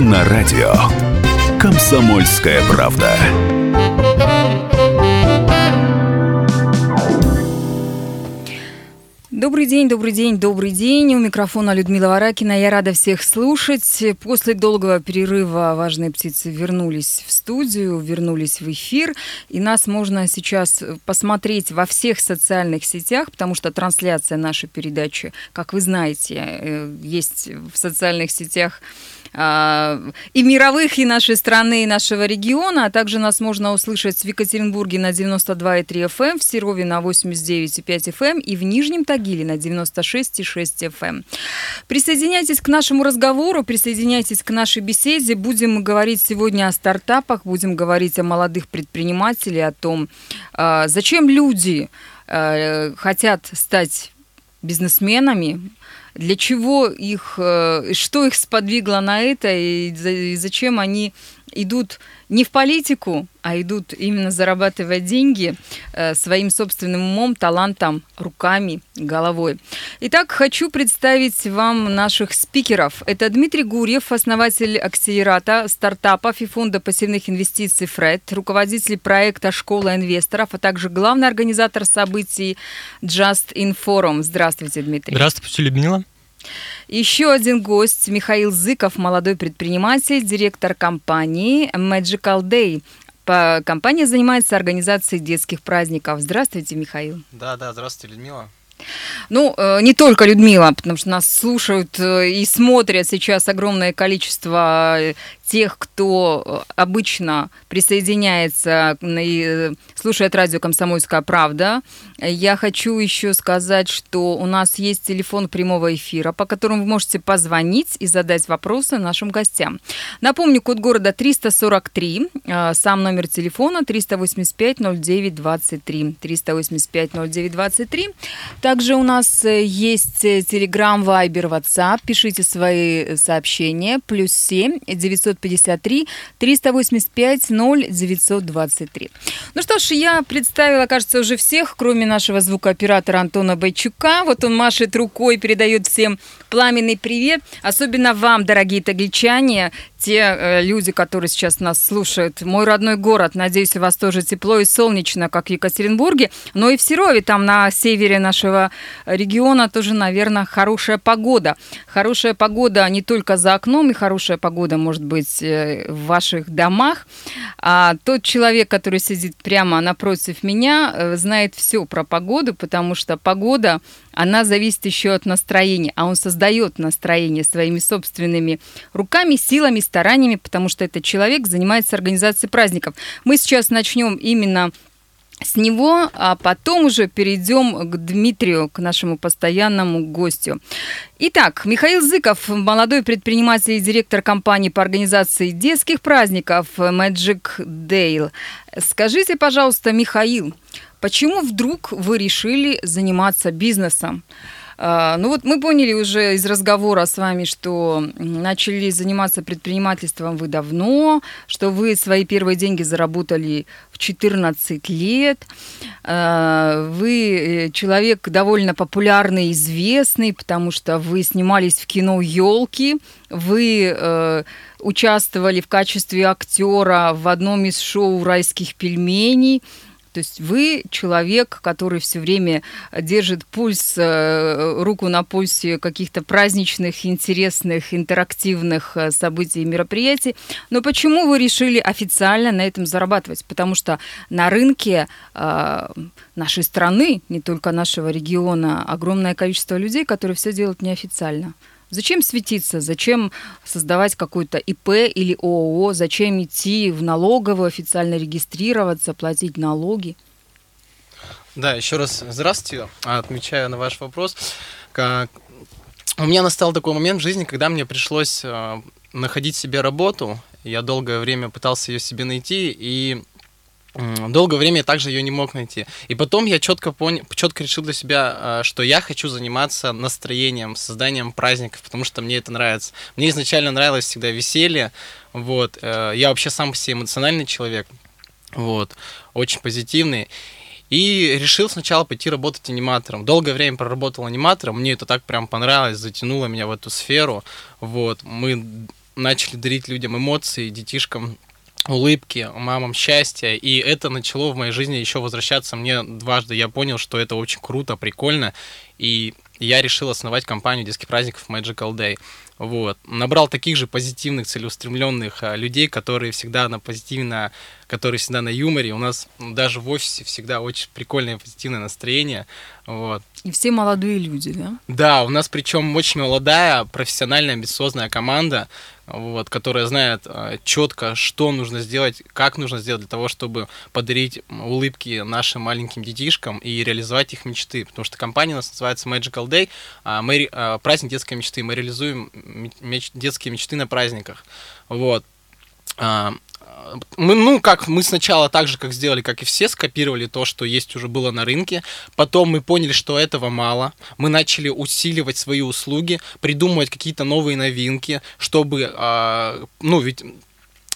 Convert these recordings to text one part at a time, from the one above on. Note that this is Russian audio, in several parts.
На радио. Комсомольская правда. Добрый день, добрый день, добрый день. У микрофона Людмила Варакина. Я рада всех слушать. После долгого перерыва важные птицы вернулись в студию, вернулись в эфир. И нас можно сейчас посмотреть во всех социальных сетях, потому что трансляция нашей передачи, как вы знаете, э, есть в социальных сетях и мировых, и нашей страны, и нашего региона. А также нас можно услышать в Екатеринбурге на 92,3 FM, в Серове на 89,5 FM и в Нижнем Тагиле на 96,6 FM. Присоединяйтесь к нашему разговору, присоединяйтесь к нашей беседе. Будем говорить сегодня о стартапах, будем говорить о молодых предпринимателях, о том, а, зачем люди а, хотят стать бизнесменами, для чего их, э, что их сподвигло на это и зачем они идут не в политику, а идут именно зарабатывать деньги э, своим собственным умом, талантом, руками, головой. Итак, хочу представить вам наших спикеров. Это Дмитрий Гурьев, основатель акселерата стартапов и фонда пассивных инвестиций ФРЕД, руководитель проекта «Школа инвесторов», а также главный организатор событий Just in Forum. Здравствуйте, Дмитрий. Здравствуйте, Людмила. Еще один гость Михаил Зыков, молодой предприниматель, директор компании Magical Day. Компания занимается организацией детских праздников. Здравствуйте, Михаил. Да, да, здравствуйте, Людмила. Ну, э, не только Людмила, потому что нас слушают э, и смотрят сейчас огромное количество э, тех, кто обычно присоединяется и слушает радио «Комсомольская правда». Я хочу еще сказать, что у нас есть телефон прямого эфира, по которому вы можете позвонить и задать вопросы нашим гостям. Напомню, код города 343, сам номер телефона 385 09 23. 385 09 23. Также у нас э, есть Telegram, Viber, WhatsApp. Пишите свои сообщения. Плюс 7 953 385 0 923. Ну что ж, я представила, кажется, уже всех, кроме нашего звукооператора Антона Бойчука. Вот он машет рукой, передает всем пламенный привет. Особенно вам, дорогие тагличане, те э, люди, которые сейчас нас слушают. Мой родной город, надеюсь, у вас тоже тепло и солнечно, как в Екатеринбурге. Но и в Серове, там на севере нашего региона тоже, наверное, хорошая погода. Хорошая погода не только за окном, и хорошая погода может быть э, в ваших домах. А тот человек, который сидит прямо напротив меня, э, знает все про погоду, потому что погода, она зависит еще от настроения, а он создает настроение своими собственными руками, силами, стараниями, потому что этот человек занимается организацией праздников. Мы сейчас начнем именно с него, а потом уже перейдем к Дмитрию, к нашему постоянному гостю. Итак, Михаил Зыков, молодой предприниматель и директор компании по организации детских праздников Magic Dale. Скажите, пожалуйста, Михаил, почему вдруг вы решили заниматься бизнесом? А, ну вот мы поняли уже из разговора с вами, что начали заниматься предпринимательством вы давно, что вы свои первые деньги заработали в 14 лет. А, вы э, человек довольно популярный, известный, потому что вы снимались в кино «Елки», вы э, участвовали в качестве актера в одном из шоу «Райских пельменей», то есть вы человек, который все время держит пульс, э, руку на пульсе каких-то праздничных, интересных, интерактивных э, событий и мероприятий. Но почему вы решили официально на этом зарабатывать? Потому что на рынке э, нашей страны, не только нашего региона, огромное количество людей, которые все делают неофициально. Зачем светиться? Зачем создавать какой-то ИП или ООО? Зачем идти в налоговую, официально регистрироваться, платить налоги? Да, еще раз здравствуйте. Отмечаю на ваш вопрос. Как... У меня настал такой момент в жизни, когда мне пришлось э, находить себе работу. Я долгое время пытался ее себе найти, и долгое время я также ее не мог найти. И потом я четко понял, четко решил для себя, а, что я хочу заниматься настроением, созданием праздников, потому что мне это нравится. Мне изначально нравилось всегда веселье, вот. э, Я вообще сам по себе эмоциональный человек, вот, очень позитивный. И решил сначала пойти работать аниматором. Долгое время проработал аниматором, мне это так прям понравилось, затянуло меня в эту сферу. Вот, мы начали дарить людям эмоции, детишкам улыбки, мамам счастья, и это начало в моей жизни еще возвращаться мне дважды. Я понял, что это очень круто, прикольно, и я решил основать компанию детских праздников Magical Day. Вот. Набрал таких же позитивных, целеустремленных а, людей, которые всегда на позитивно, которые всегда на юморе. У нас даже в офисе всегда очень прикольное позитивное настроение. Вот. И все молодые люди, да? Да, у нас причем очень молодая, профессиональная, амбициозная команда, вот, которая знает э, четко, что нужно сделать, как нужно сделать для того, чтобы подарить улыбки нашим маленьким детишкам и реализовать их мечты. Потому что компания у нас называется Magical Day, а мы, э, праздник детской мечты. Мы реализуем меч- детские мечты на праздниках. Вот. А, мы, ну, как мы сначала так же, как сделали, как и все, скопировали то, что есть уже было на рынке. Потом мы поняли, что этого мало. Мы начали усиливать свои услуги, придумывать какие-то новые новинки, чтобы, а, ну, ведь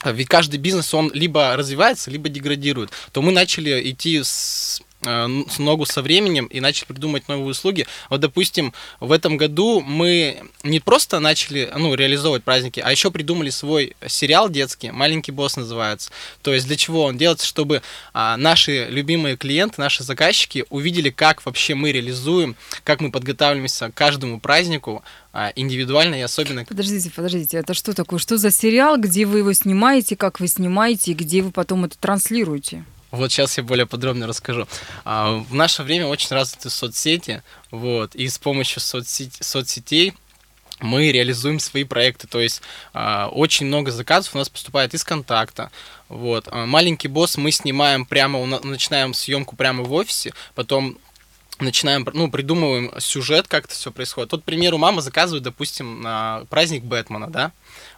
ведь каждый бизнес, он либо развивается, либо деградирует, то мы начали идти э, с ногу со временем и начали придумывать новые услуги. Вот, допустим, в этом году мы не просто начали ну, реализовывать праздники, а еще придумали свой сериал детский, «Маленький босс» называется. То есть для чего он делается? Чтобы а, наши любимые клиенты, наши заказчики увидели, как вообще мы реализуем, как мы подготавливаемся к каждому празднику а, индивидуально и особенно. Подождите, подождите, это что такое? Что за сериал, где вы его снимаете, как вы снимаете, и где вы потом это транслируете? Вот сейчас я более подробно расскажу. А, В наше время очень развиты соцсети, вот, и с помощью соцсет- соцсетей мы реализуем свои проекты. То есть а, очень много заказов у нас поступает из контакта. Вот. А, Маленький босс мы снимаем прямо, у на- начинаем съемку прямо в офисе, потом начинаем, ну, придумываем сюжет, как это все происходит. Вот, к примеру, мама заказывает, допустим, на праздник Бэтмена, да,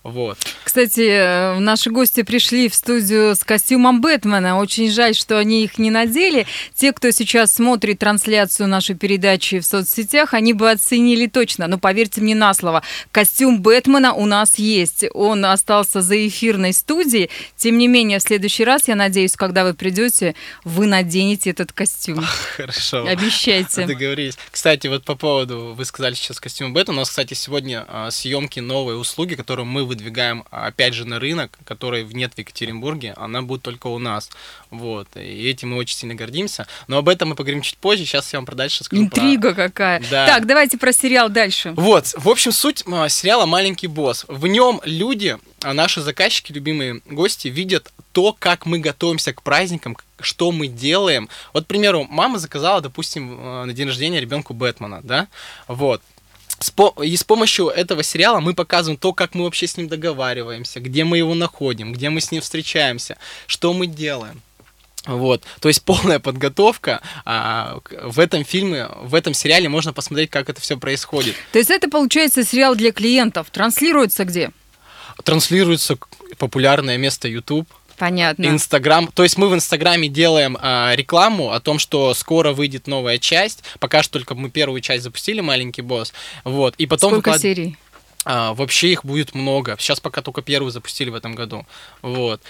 вот. Кстати, э, наши гости пришли в студию с костюмом Бэтмена. Очень жаль, что они их не надели. Те, кто сейчас смотрит трансляцию нашей передачи в соцсетях, они бы оценили точно. Но поверьте мне на слово, костюм Бэтмена у нас есть. Он остался за эфирной студией. Тем не менее, в следующий раз, я надеюсь, когда вы придете, вы наденете этот костюм. Хорошо. Обещайте. Договорились. Кстати, вот по поводу, вы сказали сейчас костюм Бэтмена, у нас, кстати, сегодня а, съемки новой услуги, которую мы выдвигаем, опять же, на рынок, которой нет в Екатеринбурге, она будет только у нас. Вот. И этим мы очень сильно гордимся. Но об этом мы поговорим чуть позже. Сейчас я вам про дальше скажу. про- Интрига какая. Да. Так, давайте про сериал дальше. Вот, в общем, суть а, сериала «Маленький босс». В нем люди, а, наши заказчики, любимые гости, видят то, как мы готовимся к праздникам, что мы делаем. Вот, к примеру, мама заказала, допустим, а, на день рождения ребенку Бэтмена, да? Вот. И с помощью этого сериала мы показываем то, как мы вообще с ним договариваемся, где мы его находим, где мы с ним встречаемся, что мы делаем. Вот, то есть полная подготовка. а, в этом фильме, в этом сериале можно посмотреть, как это все происходит. То есть это, получается, сериал для клиентов. Транслируется где? транслируется популярное место YouTube, Понятно. Инстаграм. То есть мы в Инстаграме делаем а, рекламу о том, что скоро выйдет новая часть. Пока что только мы первую часть запустили, маленький босс. Вот. И потом Сколько выклад- серий? а, вообще их будет много. Сейчас пока только первую запустили в этом году. Вот.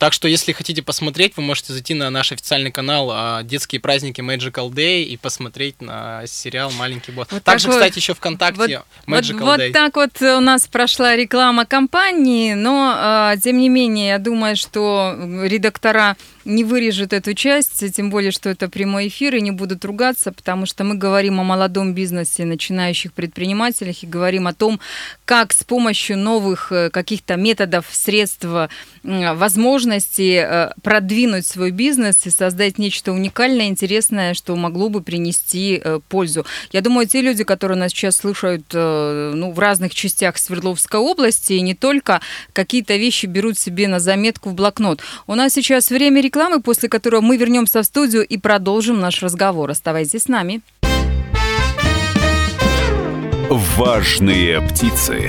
Так что, если хотите посмотреть, вы можете зайти на наш официальный канал а, «Детские праздники Magical Day» и посмотреть на сериал «Маленький босс». Вот Также, так вот- кстати, еще ВКонтакте Вот, Magical вот Day. так вот у нас прошла реклама компании, но а, тем не менее, я думаю, что редактора не вырежут эту часть, тем более, что это прямой эфир, и не будут ругаться, потому что мы говорим о молодом бизнесе, начинающих предпринимателях, и говорим о том, как с помощью новых э, каких-то методов, средств, м, возможностей э, продвинуть свой бизнес и создать нечто уникальное, интересное, что могло бы принести э, пользу. Я думаю, те люди, которые нас сейчас слушают э, ну, в разных частях Свердловской области, и не только, какие-то вещи берут себе на заметку в блокнот. У нас сейчас время рекламы, после которого мы вернемся в студию и продолжим наш разговор. Оставайтесь с нами. Важные птицы.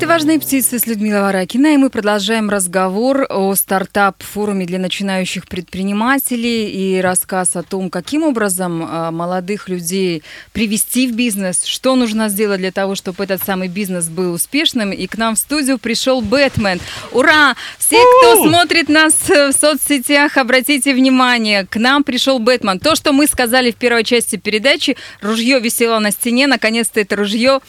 Это «Важные птицы» с Людмилой Варакиной, и мы продолжаем разговор о стартап-форуме для начинающих предпринимателей и рассказ о том, каким образом а, молодых людей привести в бизнес, что нужно сделать для того, чтобы этот самый бизнес был успешным. И к нам в студию пришел Бэтмен. Ура! Все, кто смотрит нас в соцсетях, обратите внимание, к нам пришел Бэтмен. То, что мы сказали в первой части передачи, ружье висело на стене, наконец-то это ружье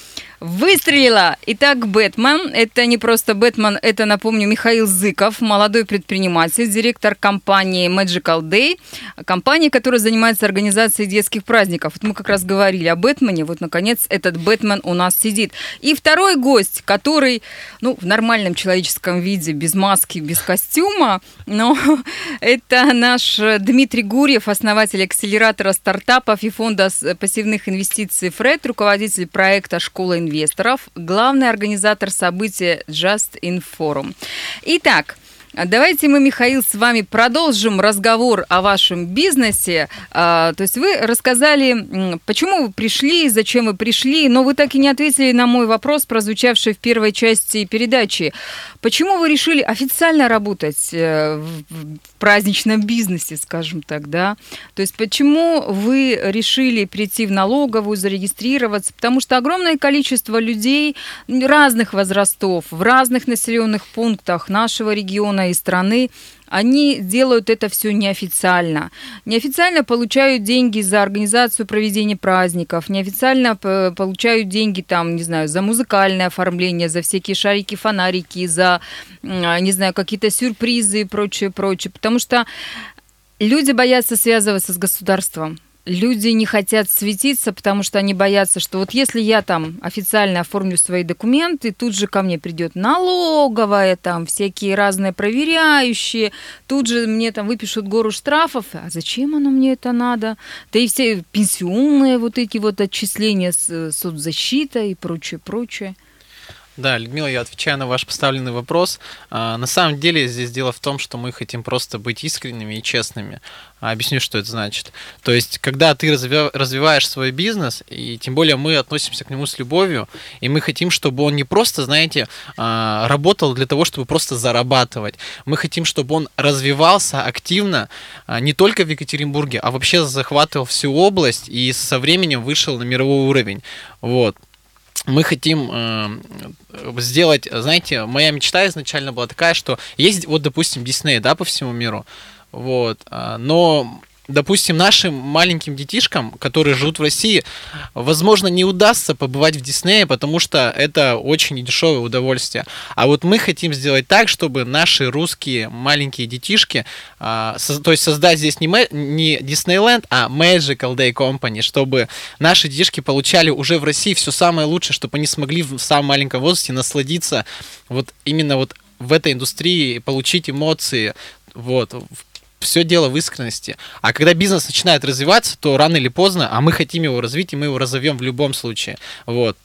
выстрелила. Итак, Бэтмен. Это не просто Бэтмен, это, напомню, Михаил Зыков, молодой предприниматель, директор компании Magical Day, компании, которая занимается организацией детских праздников. Вот мы как раз говорили о Бэтмене, вот, наконец, этот Бэтмен у нас сидит. И второй гость, который, ну, в нормальном человеческом виде, без маски, без костюма, но это наш Дмитрий Гурьев, основатель акселератора стартапов и фонда пассивных инвестиций ФРЕД, руководитель проекта «Школа инвестиций инвесторов, главный организатор события Just in Forum. Итак, Давайте мы, Михаил, с вами продолжим разговор о вашем бизнесе. А, то есть вы рассказали, почему вы пришли, зачем вы пришли, но вы так и не ответили на мой вопрос, прозвучавший в первой части передачи. Почему вы решили официально работать э, в праздничном бизнесе, скажем так, да? То есть почему вы решили прийти в налоговую, зарегистрироваться? Потому что огромное количество людей разных возрастов, в разных населенных пунктах нашего региона и страны они делают это все неофициально. Неофициально получают деньги за организацию проведения праздников, неофициально получают деньги там, не знаю, за музыкальное оформление, за всякие шарики, фонарики, за, а, не знаю, какие-то сюрпризы и прочее, прочее. Потому что люди боятся связываться с государством люди не хотят светиться, потому что они боятся, что вот если я там официально оформлю свои документы, тут же ко мне придет налоговая, там всякие разные проверяющие, тут же мне там выпишут гору штрафов, а зачем оно мне это надо? Да и все пенсионные вот эти вот отчисления, соцзащита и прочее, прочее. Да, Людмила, я отвечаю на ваш поставленный вопрос. А, на самом деле здесь дело в том, что мы хотим просто быть искренними и честными. А, объясню, что это значит. То есть, когда ты развиваешь свой бизнес, и тем более мы относимся к нему с любовью, и мы хотим, чтобы он не просто, знаете, а, работал для того, чтобы просто зарабатывать. Мы хотим, чтобы он развивался активно не только в Екатеринбурге, а вообще захватывал всю область и со временем вышел на мировой уровень. Вот мы хотим э, сделать, знаете, моя мечта изначально была такая, что есть, вот, допустим, Дисней, да, по всему миру, вот, э, но допустим, нашим маленьким детишкам, которые живут в России, возможно, не удастся побывать в Диснее, потому что это очень дешевое удовольствие. А вот мы хотим сделать так, чтобы наши русские маленькие детишки, а, то есть создать здесь не, не Disneyland, а Magical Day Company, чтобы наши детишки получали уже в России все самое лучшее, чтобы они смогли в самом маленьком возрасте насладиться вот именно вот в этой индустрии, получить эмоции, вот, все дело в искренности. А когда бизнес начинает развиваться, то рано или поздно, а мы хотим его развить, и мы его разовьем в любом случае. Вот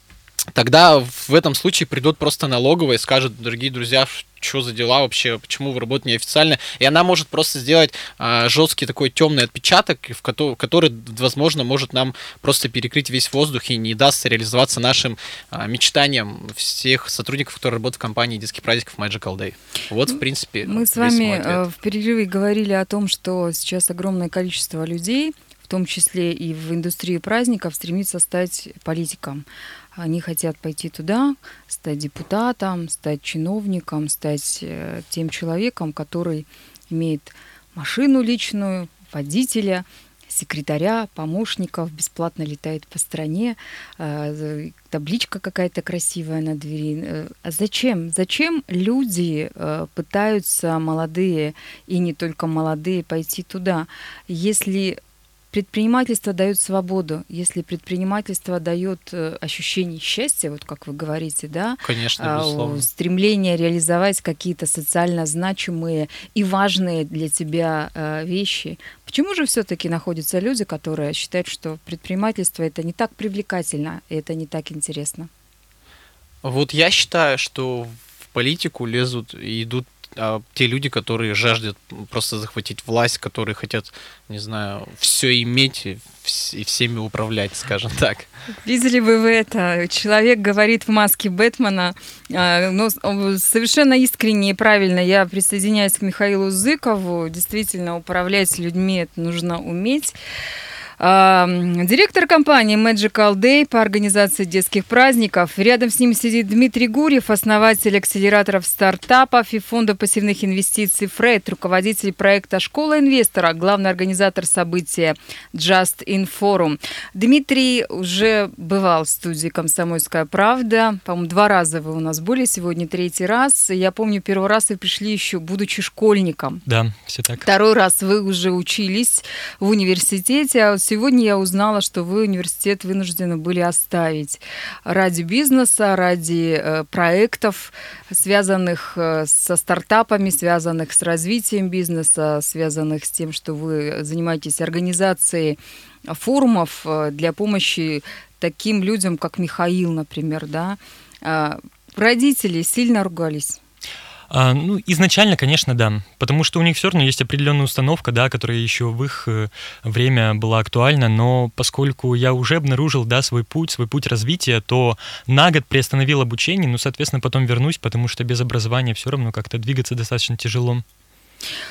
тогда в этом случае придут просто налоговые и скажут, дорогие друзья, что за дела вообще, почему вы работаете неофициально. И она может просто сделать а, жесткий такой темный отпечаток, в который, который, возможно, может нам просто перекрыть весь воздух и не даст реализоваться нашим а, мечтаниям всех сотрудников, которые работают в компании детских праздников Magical Day. Вот, в принципе, Мы с вами э, в перерыве говорили о том, что сейчас огромное количество людей, в том числе и в индустрии праздников, стремится стать политиком. Они хотят пойти туда, стать депутатом, стать чиновником, стать э, тем человеком, который имеет машину личную, водителя, секретаря, помощников, бесплатно летает по стране, э, табличка какая-то красивая на двери. Э, а зачем? Зачем люди пытаются молодые и не только молодые пойти туда, если предпринимательство дает свободу. Если предпринимательство дает э, ощущение счастья, вот как вы говорите, да, Конечно, а, безусловно. стремление реализовать какие-то социально значимые и важные для тебя э, вещи, почему же все-таки находятся люди, которые считают, что предпринимательство это не так привлекательно, и это не так интересно? Вот я считаю, что в политику лезут и идут а, те люди, которые жаждут просто захватить власть, которые хотят, не знаю, все иметь и всеми управлять, скажем так. Видели бы вы это? Человек говорит в маске Бэтмена, а, но совершенно искренне и правильно. Я присоединяюсь к Михаилу Зыкову. Действительно, управлять людьми это нужно уметь. Директор компании Magical Day по организации детских праздников. Рядом с ним сидит Дмитрий Гурьев, основатель акселераторов стартапов и фонда пассивных инвестиций Фрейд, руководитель проекта «Школа инвестора», главный организатор события Just in Forum. Дмитрий уже бывал в студии «Комсомольская правда». По-моему, два раза вы у нас были, сегодня третий раз. Я помню, первый раз вы пришли еще, будучи школьником. Да, все так. Второй раз вы уже учились в университете, а сегодня я узнала, что вы университет вынуждены были оставить ради бизнеса, ради э, проектов, связанных э, со стартапами, связанных с развитием бизнеса, связанных с тем, что вы занимаетесь организацией форумов э, для помощи таким людям, как Михаил, например, да. Родители сильно ругались. А, ну, изначально, конечно, да, потому что у них все равно есть определенная установка, да, которая еще в их э, время была актуальна, но поскольку я уже обнаружил, да, свой путь, свой путь развития, то на год приостановил обучение, ну, соответственно, потом вернусь, потому что без образования все равно как-то двигаться достаточно тяжело.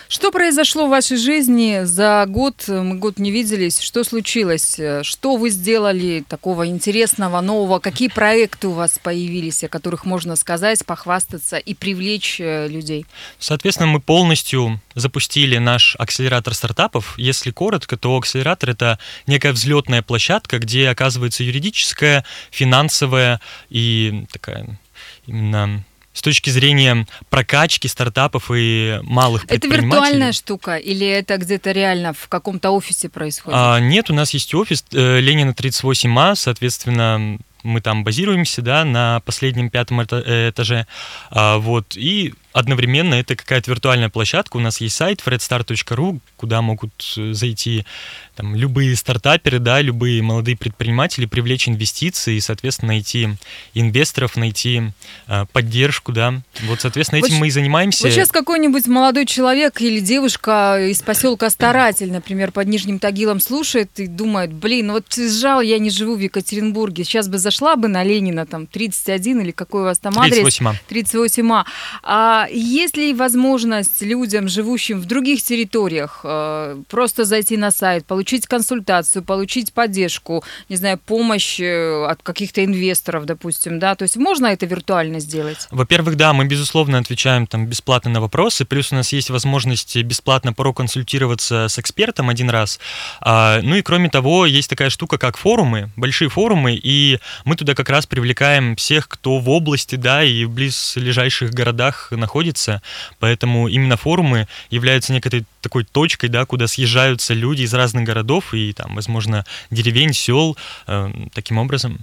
Что произошло в вашей жизни за год? Мы год не виделись. Что случилось? Что вы сделали такого интересного, нового? Какие проекты у вас появились, о которых можно сказать, похвастаться и привлечь э, людей? Соответственно, мы полностью запустили наш акселератор стартапов. Если коротко, то акселератор — это некая взлетная площадка, где оказывается юридическая, финансовая и такая именно с точки зрения прокачки стартапов и малых это предпринимателей. Это виртуальная штука или это где-то реально в каком-то офисе происходит? А, нет, у нас есть офис э, Ленина 38А, соответственно, мы там базируемся, да, на последнем пятом э, этаже, а, вот, и одновременно это какая-то виртуальная площадка. У нас есть сайт fredstar.ru, куда могут э, зайти там, любые стартаперы, да, любые молодые предприниматели, привлечь инвестиции и, соответственно, найти инвесторов, найти э, поддержку, да. Вот, соответственно, этим вот, мы и занимаемся. Вот сейчас какой-нибудь молодой человек или девушка из поселка Старатель, например, под Нижним Тагилом слушает и думает, блин, ну вот сжал, я не живу в Екатеринбурге, сейчас бы зашла бы на Ленина, там, 31 или какой у вас там адрес? 38А. 38А. А есть ли возможность людям, живущим в других территориях, э, просто зайти на сайт, получить консультацию, получить поддержку, не знаю, помощь э, от каких-то инвесторов, допустим, да? То есть можно это виртуально сделать? Во-первых, да, мы, безусловно, отвечаем там бесплатно на вопросы, плюс у нас есть возможность бесплатно проконсультироваться с экспертом один раз. А, ну и кроме того, есть такая штука, как форумы, большие форумы, и мы туда как раз привлекаем всех, кто в области, да, и в близлежащих городах находится находится, поэтому именно форумы являются некой такой точкой, да, куда съезжаются люди из разных городов и там, возможно, деревень, сел, э, таким образом.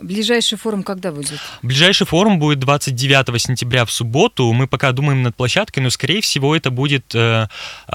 Ближайший форум когда будет? Ближайший форум будет 29 сентября в субботу. Мы пока думаем над площадкой, но, скорее всего, это будет э, э,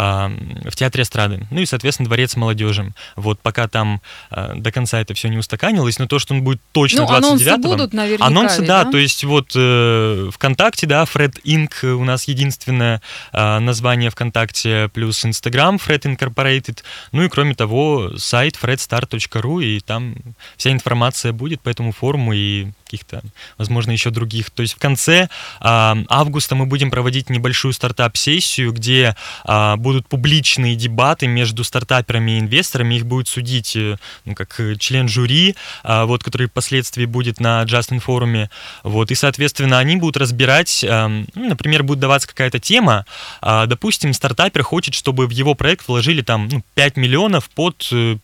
в Театре эстрады. Ну и, соответственно, Дворец молодежи. Вот пока там э, до конца это все не устаканилось, но то, что он будет точно ну, 29 анонсы будут наверняка. Анонсы, да, да, то есть вот э, ВКонтакте, да, Fred Inc. у нас единственное э, название ВКонтакте, плюс Инстаграм Fred Incorporated. Ну и, кроме того, сайт fredstar.ru, и там вся информация будет, поэтому форуму и каких-то, возможно, еще других. То есть в конце а, августа мы будем проводить небольшую стартап-сессию, где а, будут публичные дебаты между стартаперами и инвесторами. Их будет судить э, ну, как член жюри, а, вот, который впоследствии будет на Justin форуме. Вот, и, соответственно, они будут разбирать, а, ну, например, будет даваться какая-то тема. А, допустим, стартапер хочет, чтобы в его проект вложили там ну, 5 миллионов под э,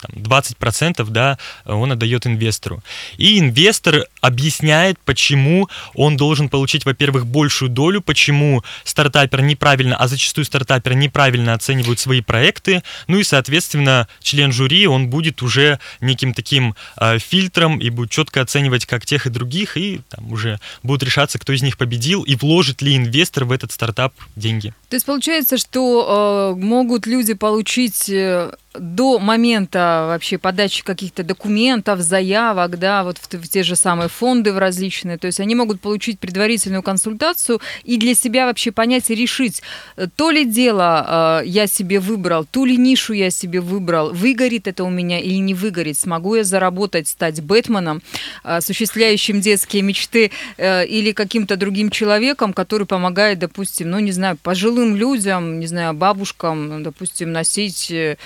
там, 20% да, он отдает инвестору. И инвестор объясняет, почему он должен получить, во-первых, большую долю, почему стартапер неправильно, а зачастую стартапер неправильно оценивают свои проекты, ну и, соответственно, член жюри, он будет уже неким таким э, фильтром и будет четко оценивать как тех и других, и там уже будет решаться, кто из них победил, и вложит ли инвестор в этот стартап деньги. То есть получается, что э, могут люди получить э, до момента вообще подачи каких-то документов, заявок, да, вот в, в те же самые фонды в различные, то есть они могут получить предварительную консультацию и для себя вообще понять и решить, э, то ли дело э, я себе выбрал, ту ли нишу я себе выбрал, выгорит это у меня или не выгорит, смогу я заработать, стать Бэтменом, э, осуществляющим детские мечты э, или каким-то другим человеком, который помогает, допустим, ну, не знаю, пожилым людям, не знаю, бабушкам, допустим, носить э,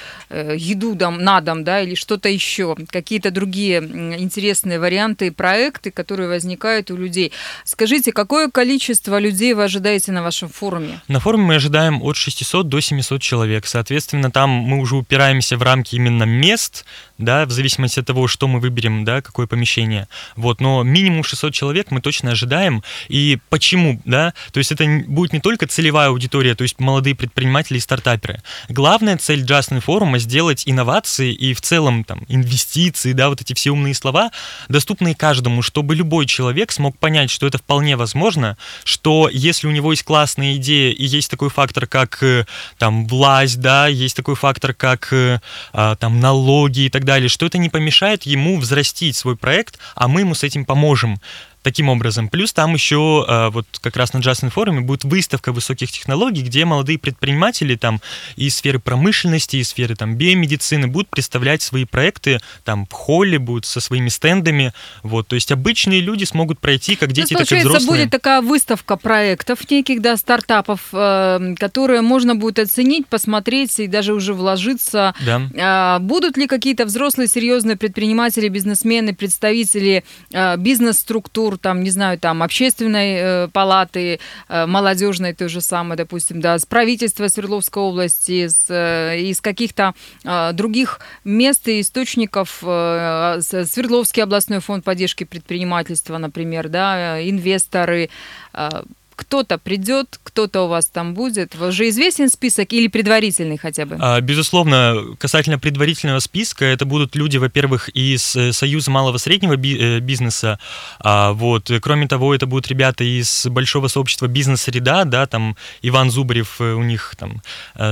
еду дом, на дом, да, или что-то еще, какие-то другие интересные варианты и проекты, которые возникают у людей. Скажите, какое количество людей вы ожидаете на вашем форуме? На форуме мы ожидаем от 600 до 700 человек. Соответственно, там мы уже упираемся в рамки именно мест, да, в зависимости от того, что мы выберем, да, какое помещение. Вот, но минимум 600 человек мы точно ожидаем. И почему, да? То есть это будет не только целевая аудитория, то есть молодые предприниматели и стартаперы. Главная цель Justin форума сделать инновации и в целом там инвестиции, да, вот эти все умные слова доступны каждому, чтобы любой человек смог понять, что это вполне возможно, что если у него есть классная идея и есть такой фактор, как э, там власть, да, есть такой фактор, как э, а, там налоги и так далее, что это не помешает ему взрастить свой проект, а мы ему с этим поможем таким образом. Плюс там еще э, вот как раз на Justin форуме будет выставка высоких технологий, где молодые предприниматели там из сферы промышленности, из сферы там биомедицины будут представлять свои проекты там в холле, будут со своими стендами. Вот, то есть обычные люди смогут пройти, как дети, так и взрослые. будет такая выставка проектов неких, да, стартапов, э, которые можно будет оценить, посмотреть и даже уже вложиться. Да. Э, будут ли какие-то взрослые серьезные предприниматели, бизнесмены, представители э, бизнес-структур, структур, там, не знаю, там, общественной э, палаты, э, молодежной той же самой, допустим, да, с правительства Свердловской области, с, э, из каких-то э, других мест и источников, э, Свердловский областной фонд поддержки предпринимательства, например, да, инвесторы, э, кто-то придет, кто-то у вас там будет. Уже известен список или предварительный хотя бы? А, безусловно, касательно предварительного списка, это будут люди, во-первых, из э, Союза малого среднего э, бизнеса. А, вот. Кроме того, это будут ребята из большого сообщества бизнес-среда, да, там Иван Зубарев э, у них там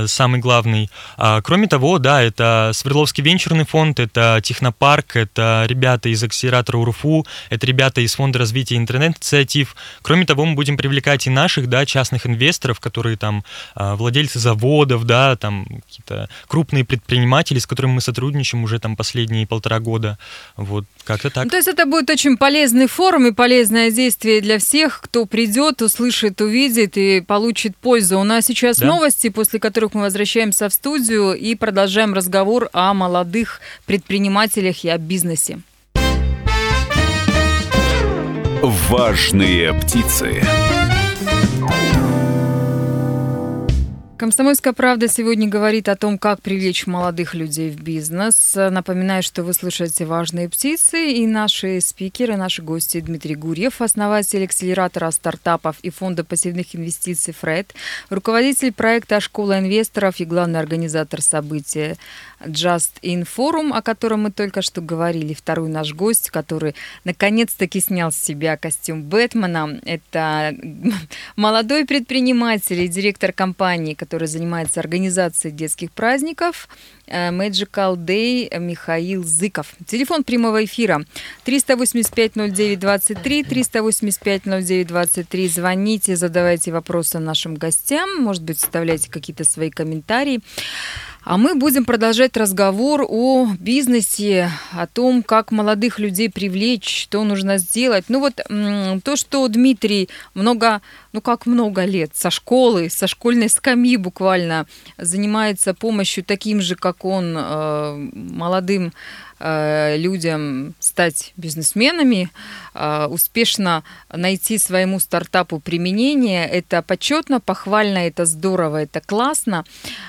самый главный. А, кроме того, да, это Свердловский венчурный фонд, это Технопарк, это ребята из акселератора УРФУ, это ребята из Фонда развития интернет-инициатив. Кроме того, мы будем привлекать привлекать и наших, да, частных инвесторов, которые там а, владельцы заводов, да, там какие-то крупные предприниматели, с которыми мы сотрудничаем уже там последние полтора года. Вот как-то так. Ну, то есть это будет очень полезный форум и полезное действие для всех, кто придет, услышит, увидит и получит пользу. У нас сейчас да? новости, после которых мы возвращаемся в студию и продолжаем разговор о молодых предпринимателях и о бизнесе. Важные птицы. Комсомольская правда сегодня говорит о том, как привлечь молодых людей в бизнес. Напоминаю, что вы слушаете «Важные птицы» и наши спикеры, наши гости Дмитрий Гурьев, основатель акселератора стартапов и фонда пассивных инвестиций «ФРЕД», руководитель проекта «Школа инвесторов» и главный организатор события Just In Forum, о котором мы только что говорили. Второй наш гость, который наконец-таки снял с себя костюм Бэтмена. Это молодой предприниматель и директор компании, который занимается организацией детских праздников. Э, Magical Day Михаил Зыков. Телефон прямого эфира 385-09-23, 385-09-23. Звоните, задавайте вопросы нашим гостям, может быть, вставляйте какие-то свои комментарии. А мы будем продолжать разговор о бизнесе, о том, как молодых людей привлечь, что нужно сделать. Ну вот то, что Дмитрий много, ну как много лет, со школы, со школьной скамьи буквально занимается помощью таким же, как он, э, молодым людям стать бизнесменами, э, успешно найти своему стартапу применение. Это почетно, похвально, это здорово, это классно.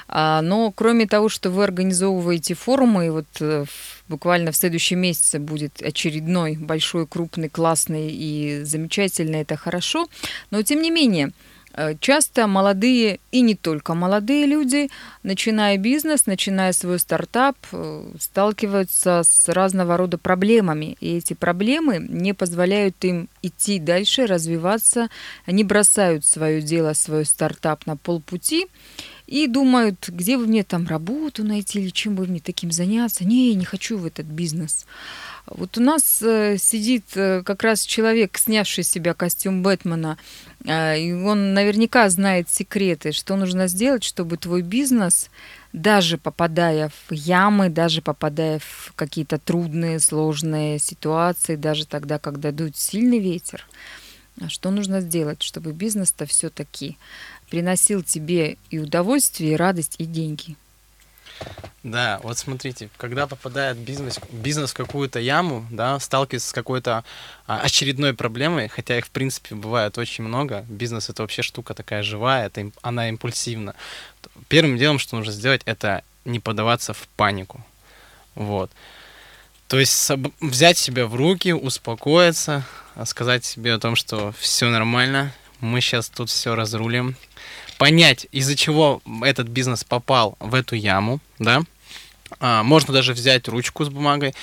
А, но кроме того, что вы организовываете форумы, вот э, буквально в следующем месяце будет очередной большой, крупный, классный и замечательный, это хорошо. Но тем не менее, Э, часто молодые и не только молодые люди, начиная бизнес, начиная свой стартап, э, сталкиваются с разного рода проблемами. И эти проблемы не позволяют им идти дальше, развиваться. Они бросают свое дело, свой стартап на полпути и думают, где бы мне там работу найти или чем бы мне таким заняться. Не, не хочу в этот бизнес. Вот у нас э, сидит э, как раз человек, снявший себя костюм Бэтмена, э, и он наверняка знает секреты, что нужно сделать, чтобы твой бизнес, даже попадая в ямы, даже попадая в какие-то трудные, сложные ситуации, даже тогда, когда дует сильный ветер, а что нужно сделать, чтобы бизнес-то все-таки приносил тебе и удовольствие, и радость, и деньги? Да, вот смотрите, когда попадает бизнес, бизнес в какую-то яму, да, сталкивается с какой-то а, очередной проблемой, хотя их, в принципе, бывает очень много, бизнес это вообще штука такая живая, это, она импульсивна. Первым делом, что нужно сделать, это не поддаваться в панику. Вот. То есть взять себя в руки, успокоиться, сказать себе о том, что все нормально, мы сейчас тут все разрулим, понять, из-за чего этот бизнес попал в эту яму, да, а, можно даже взять ручку с бумагой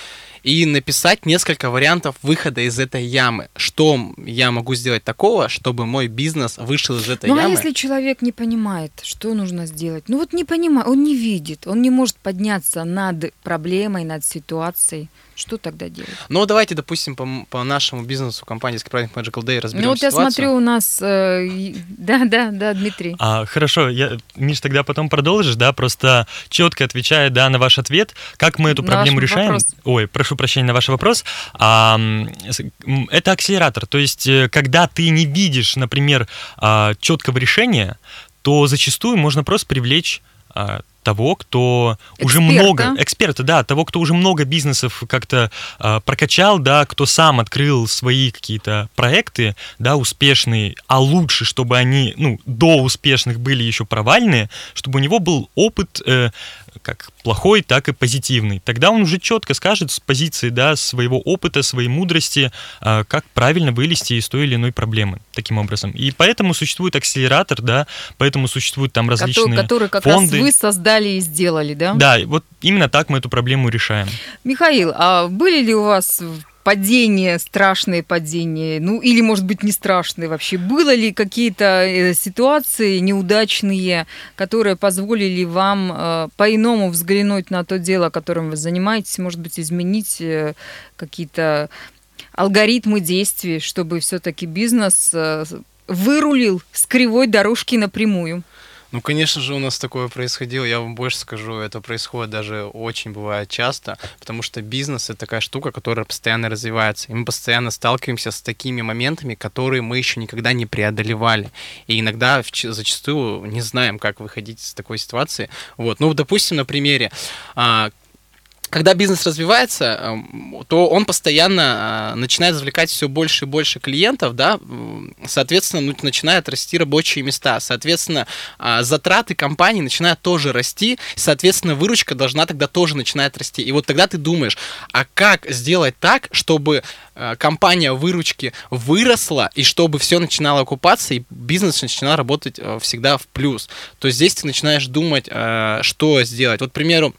и написать несколько вариантов выхода из этой ямы. Что я могу сделать такого, чтобы мой бизнес вышел из этой ну, ямы? Ну, а если человек не понимает, что нужно сделать? Ну, вот не понимает, он не видит, он не может подняться над проблемой, над ситуацией. Что тогда делать? Ну, давайте, допустим, по, по нашему бизнесу компании Skype Magical Day разберем Ну, вот ситуацию. я смотрю, у нас... Э, да, да, да, Дмитрий. А, хорошо, я, Миш, тогда потом продолжишь, да, просто четко отвечая, да, на ваш ответ, как мы эту На проблему решаем. вопрос. Ой, прошу прощения на ваш вопрос. А, это акселератор, то есть, э, когда ты не видишь, например, а, четкого решения, то зачастую можно просто привлечь а, того, кто Эксперта. уже много эксперта, да, того, кто уже много бизнесов как-то э, прокачал, да, кто сам открыл свои какие-то проекты, да, успешные, а лучше, чтобы они, ну, до успешных были еще провальные, чтобы у него был опыт э, как плохой, так и позитивный. Тогда он уже четко скажет с позиции да, своего опыта, своей мудрости, а, как правильно вылезти из той или иной проблемы таким образом. И поэтому существует акселератор, да, поэтому существуют там различные который, который как фонды. раз вы создали и сделали, да? Да, вот именно так мы эту проблему решаем. Михаил, а были ли у вас падения, страшные падения, ну или, может быть, не страшные вообще. Было ли какие-то э, ситуации неудачные, которые позволили вам э, по-иному взглянуть на то дело, которым вы занимаетесь, может быть, изменить э, какие-то алгоритмы действий, чтобы все-таки бизнес вырулил с кривой дорожки напрямую? Ну, конечно же, у нас такое происходило. Я вам больше скажу, это происходит даже очень бывает часто, потому что бизнес это такая штука, которая постоянно развивается. И мы постоянно сталкиваемся с такими моментами, которые мы еще никогда не преодолевали. И иногда зачастую не знаем, как выходить из такой ситуации. Вот. Ну, допустим, на примере а, когда бизнес развивается, эм, то он постоянно э, начинает завлекать все больше и больше клиентов, да, соответственно, ну, начинают расти рабочие места, соответственно, а, затраты компании начинают тоже расти, соответственно, выручка должна тогда тоже начинать расти. И вот тогда ты думаешь, а как сделать так, чтобы э, компания выручки выросла, и чтобы все начинало окупаться, и бизнес начинал работать э, всегда в плюс. То есть здесь ты начинаешь думать, что сделать. Вот, к примеру,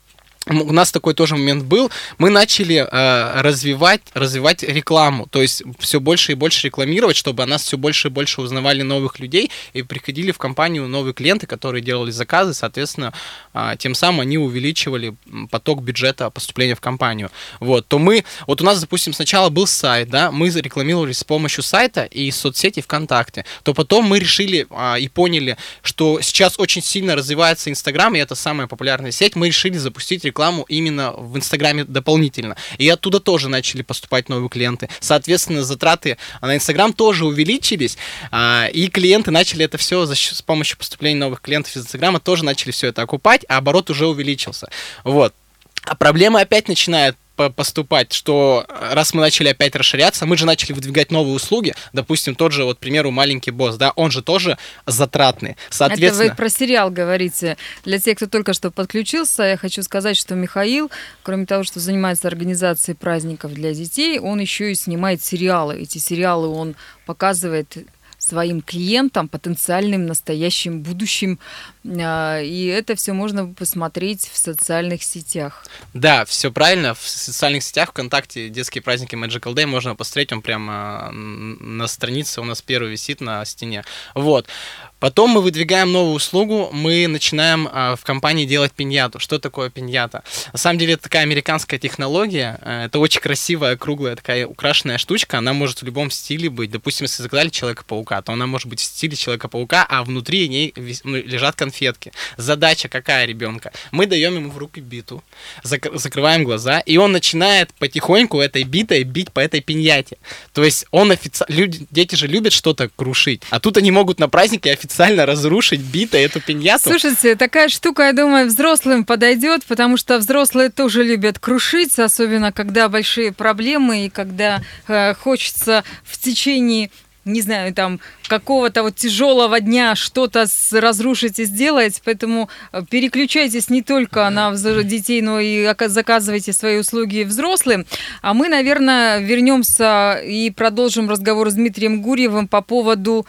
у нас такой тоже момент был, мы начали э, развивать, развивать рекламу, то есть все больше и больше рекламировать, чтобы о нас все больше и больше узнавали новых людей и приходили в компанию новые клиенты, которые делали заказы, соответственно, э, тем самым они увеличивали поток бюджета поступления в компанию. Вот, то мы, вот у нас, допустим, сначала был сайт, да, мы рекламировались с помощью сайта и соцсети ВКонтакте, то потом мы решили э, и поняли, что сейчас очень сильно развивается Инстаграм, и это самая популярная сеть, мы решили запустить рекламу именно в Инстаграме дополнительно. И оттуда тоже начали поступать новые клиенты. Соответственно, затраты на Инстаграм тоже увеличились, а, и клиенты начали это все за счет, с помощью поступления новых клиентов из Инстаграма тоже начали все это окупать, а оборот уже увеличился. Вот. А проблема опять начинает поступать, что э, раз мы начали опять расширяться, мы же начали выдвигать новые услуги, допустим, тот же, вот, к примеру, маленький босс, да, он же тоже затратный. Соответственно... Это вы про сериал говорите. Для тех, кто только что подключился, я хочу сказать, что Михаил, кроме того, что занимается организацией праздников для детей, он еще и снимает сериалы. Эти сериалы он показывает своим клиентам, потенциальным, настоящим, будущим. А, и это все можно посмотреть в социальных сетях. Да, все правильно. В социальных сетях ВКонтакте детские праздники Magical Day можно посмотреть. Он прямо на странице у нас первый висит на стене. Вот. Потом мы выдвигаем новую услугу, мы начинаем э, в компании делать пиньяту. Что такое пиньята? На самом деле это такая американская технология, э, это очень красивая, круглая, такая украшенная штучка, она может в любом стиле быть. Допустим, если заказали Человека-паука, то она может быть в стиле Человека-паука, а внутри ней ну, лежат конфетки. Задача какая ребенка? Мы даем ему в руки биту, зак- закрываем глаза, и он начинает потихоньку этой битой бить по этой пиньяте. То есть он официально... Люди... Дети же любят что-то крушить, а тут они могут на празднике официально разрушить битой эту пиньяту. Слушайте, такая штука, я думаю, взрослым подойдет, потому что взрослые тоже любят крушить, особенно когда большие проблемы и когда э, хочется в течение не знаю, там какого-то вот тяжелого дня что-то разрушить и сделать, поэтому э, переключайтесь не только на детей, но и заказывайте свои услуги взрослым. А мы, наверное, вернемся и продолжим разговор с Дмитрием Гурьевым по поводу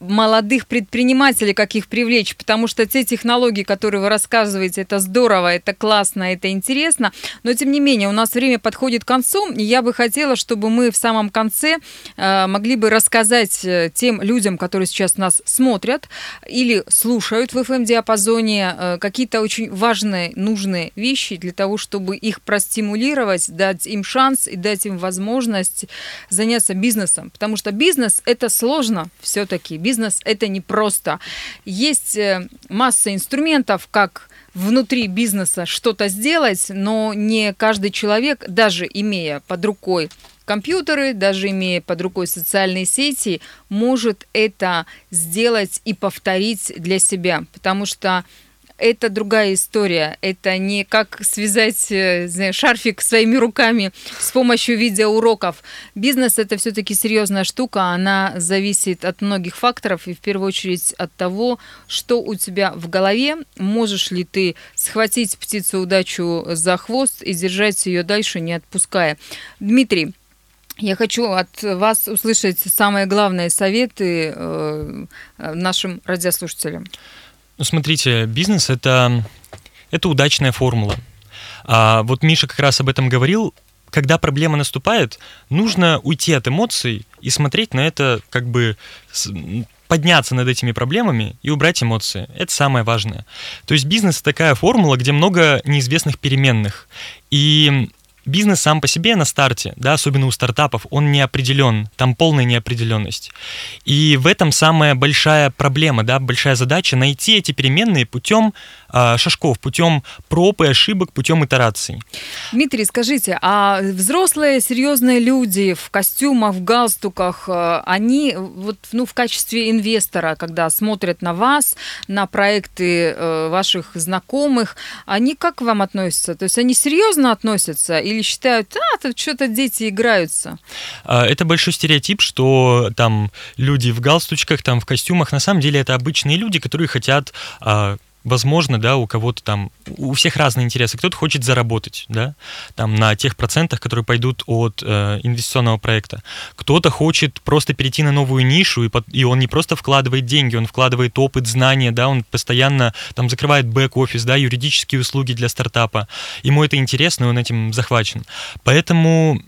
молодых предпринимателей, как их привлечь, потому что те технологии, которые вы рассказываете, это здорово, это классно, это интересно, но тем не менее у нас время подходит к концу, и я бы хотела, чтобы мы в самом конце э, могли бы рассказать э, тем людям, которые сейчас нас смотрят или слушают в FM-диапазоне, э, какие-то очень важные, нужные вещи для того, чтобы их простимулировать, дать им шанс и дать им возможность заняться бизнесом, потому что бизнес это сложно все-таки, Бизнес это не просто. Есть э, масса инструментов, как внутри бизнеса что-то сделать, но не каждый человек, даже имея под рукой компьютеры, даже имея под рукой социальные сети, может это сделать и повторить для себя, потому что это другая история. Это не как связать э, знаю, шарфик своими руками с помощью видеоуроков. Бизнес это все-таки серьезная штука. Она зависит от многих факторов и в первую очередь от того, что у тебя в голове. Можешь ли ты схватить птицу удачу за хвост и держать ее дальше, не отпуская. Дмитрий, я хочу от вас услышать самые главные советы э, нашим радиослушателям. Ну, смотрите, бизнес это, это удачная формула. А вот Миша как раз об этом говорил. Когда проблема наступает, нужно уйти от эмоций и смотреть на это как бы подняться над этими проблемами и убрать эмоции. Это самое важное. То есть бизнес такая формула, где много неизвестных переменных. И бизнес сам по себе на старте, да, особенно у стартапов, он не определен, там полная неопределенность. И в этом самая большая проблема, да, большая задача найти эти переменные путем шажков, путем проб и ошибок, путем итераций. Дмитрий, скажите, а взрослые серьезные люди в костюмах, в галстуках, э, они вот, ну, в качестве инвестора, когда смотрят на вас, на проекты э, ваших знакомых, они как к вам относятся? То есть они серьезно относятся или считают, а, тут что-то дети играются? Это большой стереотип, что там люди в галстучках, там в костюмах, на самом деле это обычные люди, которые хотят возможно, да, у кого-то там, у всех разные интересы. Кто-то хочет заработать, да, там на тех процентах, которые пойдут от э, инвестиционного проекта. Кто-то хочет просто перейти на новую нишу, и, и он не просто вкладывает деньги, он вкладывает опыт, знания, да, он постоянно там закрывает бэк-офис, да, юридические услуги для стартапа. Ему это интересно, и он этим захвачен. Поэтому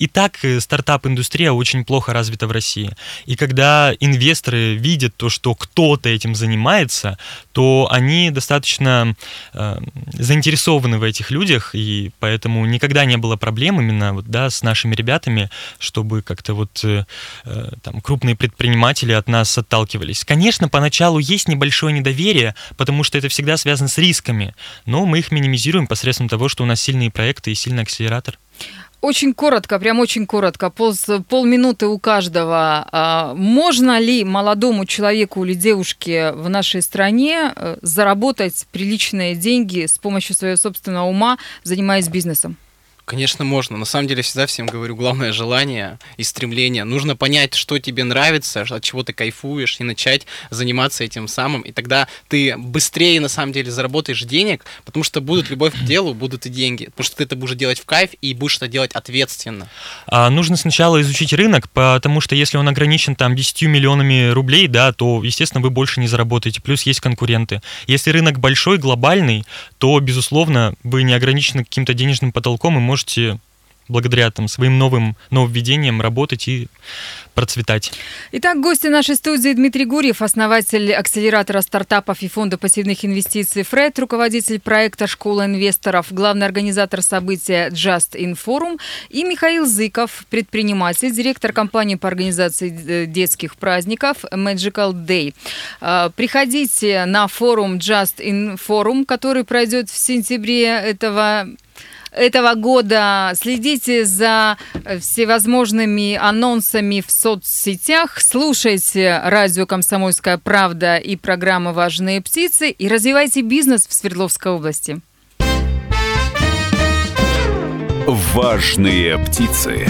и так э, стартап-индустрия очень плохо развита в России. И когда инвесторы видят то, что кто-то этим занимается, то они достаточно э, заинтересованы в этих людях, и поэтому никогда не было проблем именно вот, да, с нашими ребятами, чтобы как-то вот э, э там, крупные предприниматели от нас отталкивались. Конечно, поначалу есть небольшое недоверие, потому что это всегда связано с рисками, но мы их минимизируем посредством того, что у нас сильные проекты и сильный акселератор. Очень коротко, прям очень коротко, пол, полминуты у каждого. А, можно ли молодому человеку или девушке в нашей стране э, заработать приличные деньги с помощью своего собственного ума, занимаясь бизнесом? Конечно, можно. На самом деле, всегда всем говорю, главное желание и стремление. Нужно понять, что тебе нравится, от чего ты кайфуешь, и начать заниматься этим самым. И тогда ты быстрее, на самом деле, заработаешь денег, потому что будут любовь к делу, будут и деньги. Потому что ты это будешь делать в кайф и будешь это делать ответственно. А, нужно сначала изучить рынок, потому что если он ограничен там 10 миллионами рублей, да, то, естественно, вы больше не заработаете. Плюс есть конкуренты. Если рынок большой, глобальный, то, безусловно, вы не ограничены каким-то денежным потолком и можете благодаря там, своим новым нововведениям работать и процветать. Итак, гости нашей студии Дмитрий Гурьев, основатель акселератора стартапов и фонда пассивных инвестиций ФРЕД, руководитель проекта «Школа инвесторов», главный организатор события Just in Forum, и Михаил Зыков, предприниматель, директор компании по организации детских праздников Magical Day. А, приходите на форум Just in Forum, который пройдет в сентябре этого этого года. Следите за всевозможными анонсами в соцсетях, слушайте радио «Комсомольская правда» и программы «Важные птицы» и развивайте бизнес в Свердловской области. «Важные птицы».